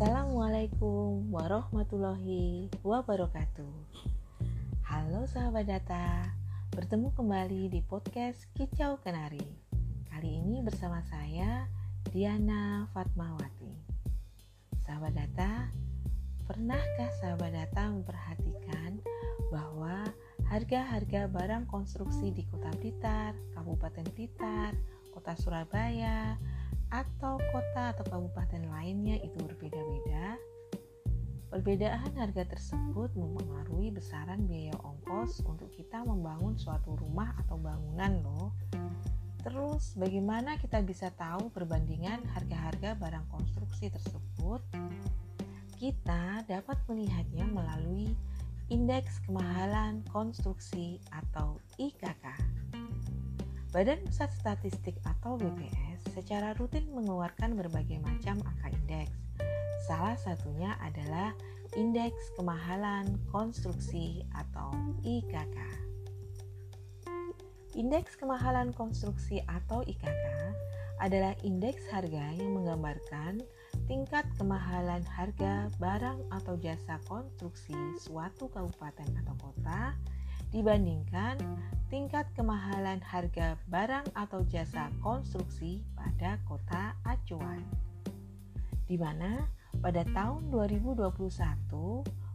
Assalamualaikum warahmatullahi wabarakatuh. Halo sahabat data, bertemu kembali di podcast Kicau Kenari. Kali ini bersama saya Diana Fatmawati. Sahabat data, pernahkah sahabat data memperhatikan bahwa harga-harga barang konstruksi di Kota Blitar, Kabupaten Blitar, Kota Surabaya, atau kota atau kabupaten lainnya itu berbeda-beda, perbedaan harga tersebut mempengaruhi besaran biaya ongkos untuk kita membangun suatu rumah atau bangunan loh. Terus bagaimana kita bisa tahu perbandingan harga-harga barang konstruksi tersebut? Kita dapat melihatnya melalui Indeks Kemahalan Konstruksi atau IKK. Badan Pusat Statistik atau BPS secara rutin mengeluarkan berbagai macam angka indeks. Salah satunya adalah Indeks Kemahalan Konstruksi atau IKK. Indeks Kemahalan Konstruksi atau IKK adalah indeks harga yang menggambarkan tingkat kemahalan harga barang atau jasa konstruksi suatu kabupaten atau kota dibandingkan tingkat kemahalan harga barang atau jasa konstruksi pada kota acuan. Di mana pada tahun 2021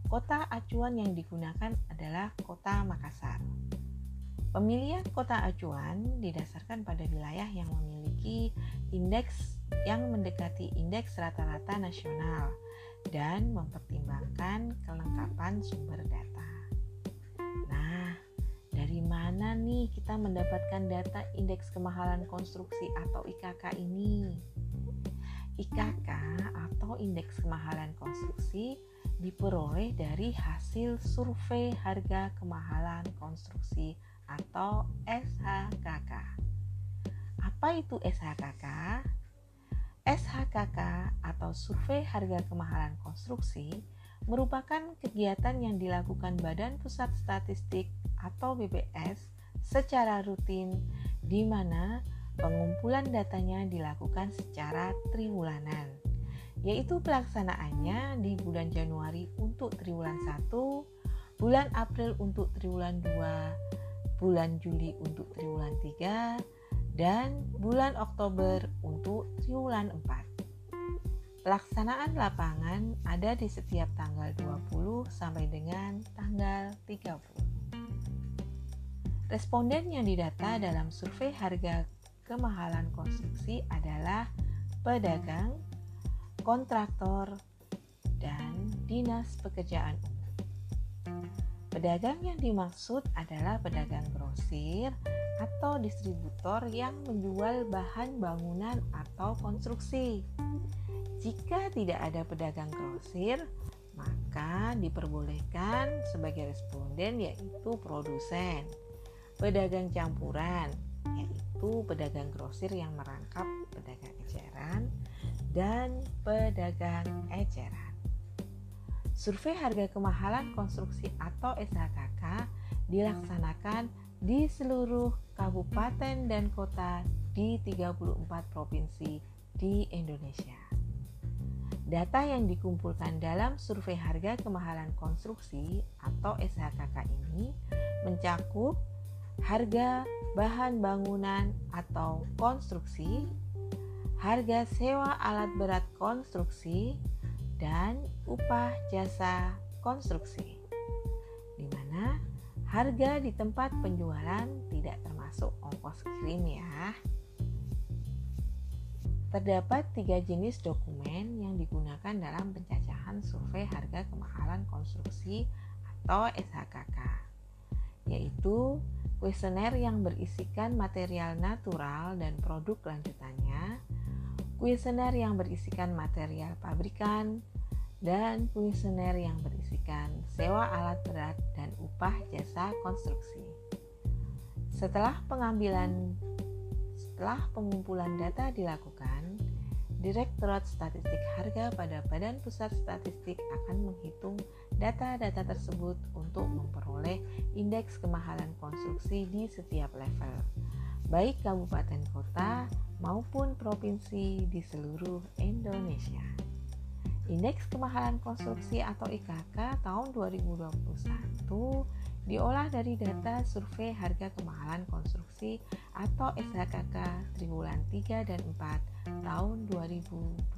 kota acuan yang digunakan adalah kota Makassar. Pemilihan kota acuan didasarkan pada wilayah yang memiliki indeks yang mendekati indeks rata-rata nasional dan mempertimbangkan kelengkapan sumber data mana nih kita mendapatkan data indeks kemahalan konstruksi atau IKK ini? IKK atau indeks kemahalan konstruksi diperoleh dari hasil survei harga kemahalan konstruksi atau SHKK. Apa itu SHKK? SHKK atau survei harga kemahalan konstruksi merupakan kegiatan yang dilakukan Badan Pusat Statistik atau BPS secara rutin di mana pengumpulan datanya dilakukan secara triwulanan yaitu pelaksanaannya di bulan Januari untuk triwulan 1, bulan April untuk triwulan 2, bulan Juli untuk triwulan 3, dan bulan Oktober untuk triwulan 4. Pelaksanaan lapangan ada di setiap tanggal 20 sampai dengan tanggal 30. Responden yang didata dalam survei harga kemahalan konstruksi adalah pedagang, kontraktor, dan dinas pekerjaan umum. Pedagang yang dimaksud adalah pedagang grosir atau distributor yang menjual bahan bangunan atau konstruksi. Jika tidak ada pedagang grosir, maka diperbolehkan sebagai responden yaitu produsen pedagang campuran, yaitu pedagang grosir yang merangkap pedagang eceran dan pedagang eceran. Survei harga kemahalan konstruksi atau SHKK dilaksanakan di seluruh kabupaten dan kota di 34 provinsi di Indonesia. Data yang dikumpulkan dalam survei harga kemahalan konstruksi atau SHKK ini mencakup harga bahan bangunan atau konstruksi, harga sewa alat berat konstruksi, dan upah jasa konstruksi. Di mana harga di tempat penjualan tidak termasuk ongkos kirim ya. Terdapat tiga jenis dokumen yang digunakan dalam pencacahan survei harga kemahalan konstruksi atau SHKK, yaitu kuesioner yang berisikan material natural dan produk lanjutannya, kuesioner yang berisikan material pabrikan, dan kuesioner yang berisikan sewa alat berat dan upah jasa konstruksi. Setelah pengambilan setelah pengumpulan data dilakukan, Direktorat Statistik Harga pada Badan Pusat Statistik akan menghitung data-data tersebut untuk memperoleh indeks kemahalan konstruksi di setiap level, baik kabupaten kota maupun provinsi di seluruh Indonesia. Indeks kemahalan konstruksi atau IKK tahun 2021 diolah dari data survei harga kemahalan konstruksi atau SHKK triwulan 3 dan 4 tahun 2020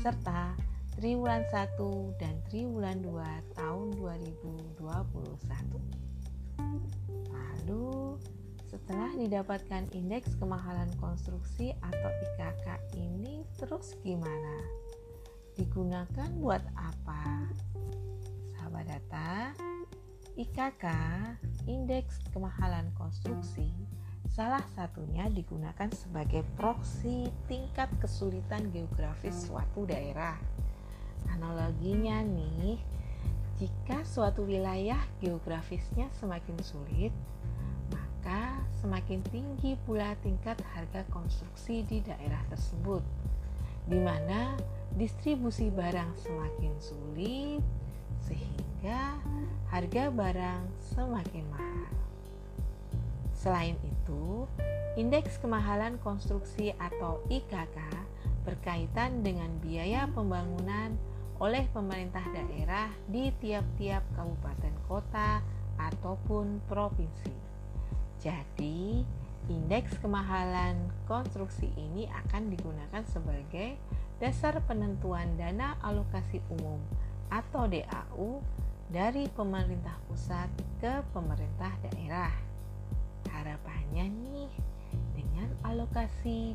serta triwulan 1 dan triwulan 2 tahun 2021. Lalu setelah didapatkan indeks kemahalan konstruksi atau IKK ini terus gimana? digunakan buat apa? Sahabat data, IKK, Indeks Kemahalan Konstruksi, salah satunya digunakan sebagai proksi tingkat kesulitan geografis suatu daerah. Analoginya nih, jika suatu wilayah geografisnya semakin sulit, maka semakin tinggi pula tingkat harga konstruksi di daerah tersebut, di mana distribusi barang semakin sulit sehingga harga barang semakin mahal. Selain itu, indeks kemahalan konstruksi atau IKK berkaitan dengan biaya pembangunan oleh pemerintah daerah di tiap-tiap kabupaten kota ataupun provinsi. Jadi, indeks kemahalan konstruksi ini akan digunakan sebagai dasar penentuan dana alokasi umum atau DAU dari pemerintah pusat ke pemerintah daerah. Harapannya nih, dengan alokasi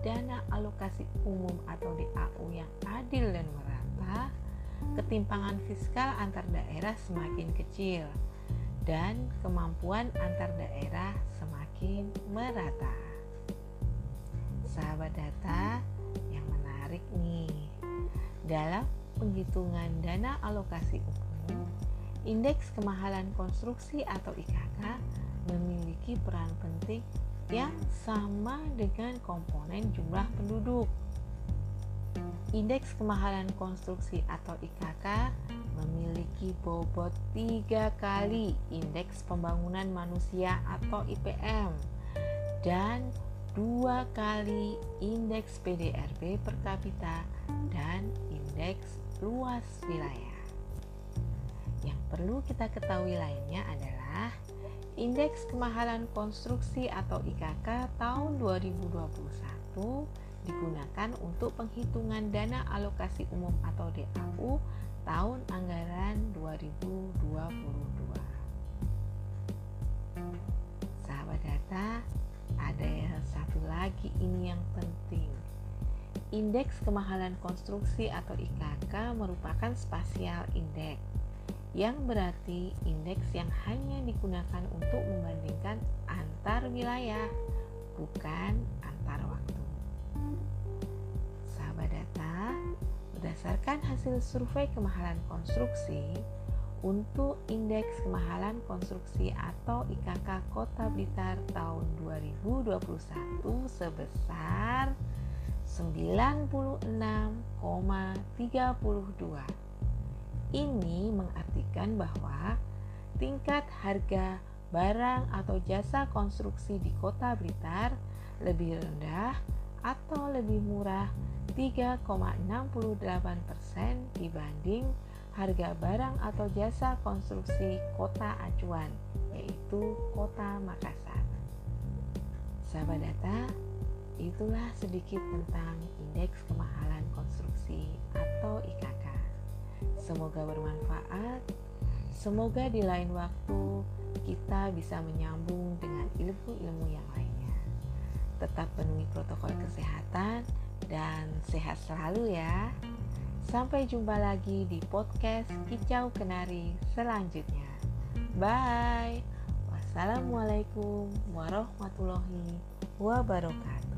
dana alokasi umum atau DAU yang adil dan merata, ketimpangan fiskal antar daerah semakin kecil dan kemampuan antar daerah semakin merata. Sahabat data, menarik nih. Dalam penghitungan dana alokasi umum, indeks kemahalan konstruksi atau IKK memiliki peran penting yang sama dengan komponen jumlah penduduk. Indeks kemahalan konstruksi atau IKK memiliki bobot tiga kali indeks pembangunan manusia atau IPM dan dua kali indeks PDRB per kapita dan indeks luas wilayah. Perlu kita ketahui lainnya adalah indeks kemahalan konstruksi atau IKK tahun 2021 digunakan untuk penghitungan dana alokasi umum atau DAU tahun anggaran 2022. Sahabat data, ada yang satu lagi ini yang penting. Indeks kemahalan konstruksi atau IKK merupakan spasial index yang berarti indeks yang hanya digunakan untuk membandingkan antar wilayah, bukan antar waktu. Sahabat data, berdasarkan hasil survei kemahalan konstruksi, untuk indeks kemahalan konstruksi atau IKK Kota Blitar tahun 2021 sebesar 96,32. Ini mengartikan bahwa tingkat harga barang atau jasa konstruksi di Kota Blitar lebih rendah atau lebih murah 3,68% dibanding harga barang atau jasa konstruksi kota acuan, yaitu kota Makassar. Sahabat data, itulah sedikit tentang indeks kemahalan konstruksi atau IKK. Semoga bermanfaat. Semoga di lain waktu kita bisa menyambung dengan ilmu-ilmu yang lainnya. Tetap penuhi protokol kesehatan dan sehat selalu ya. Sampai jumpa lagi di podcast Kicau Kenari selanjutnya. Bye. Wassalamualaikum warahmatullahi wabarakatuh.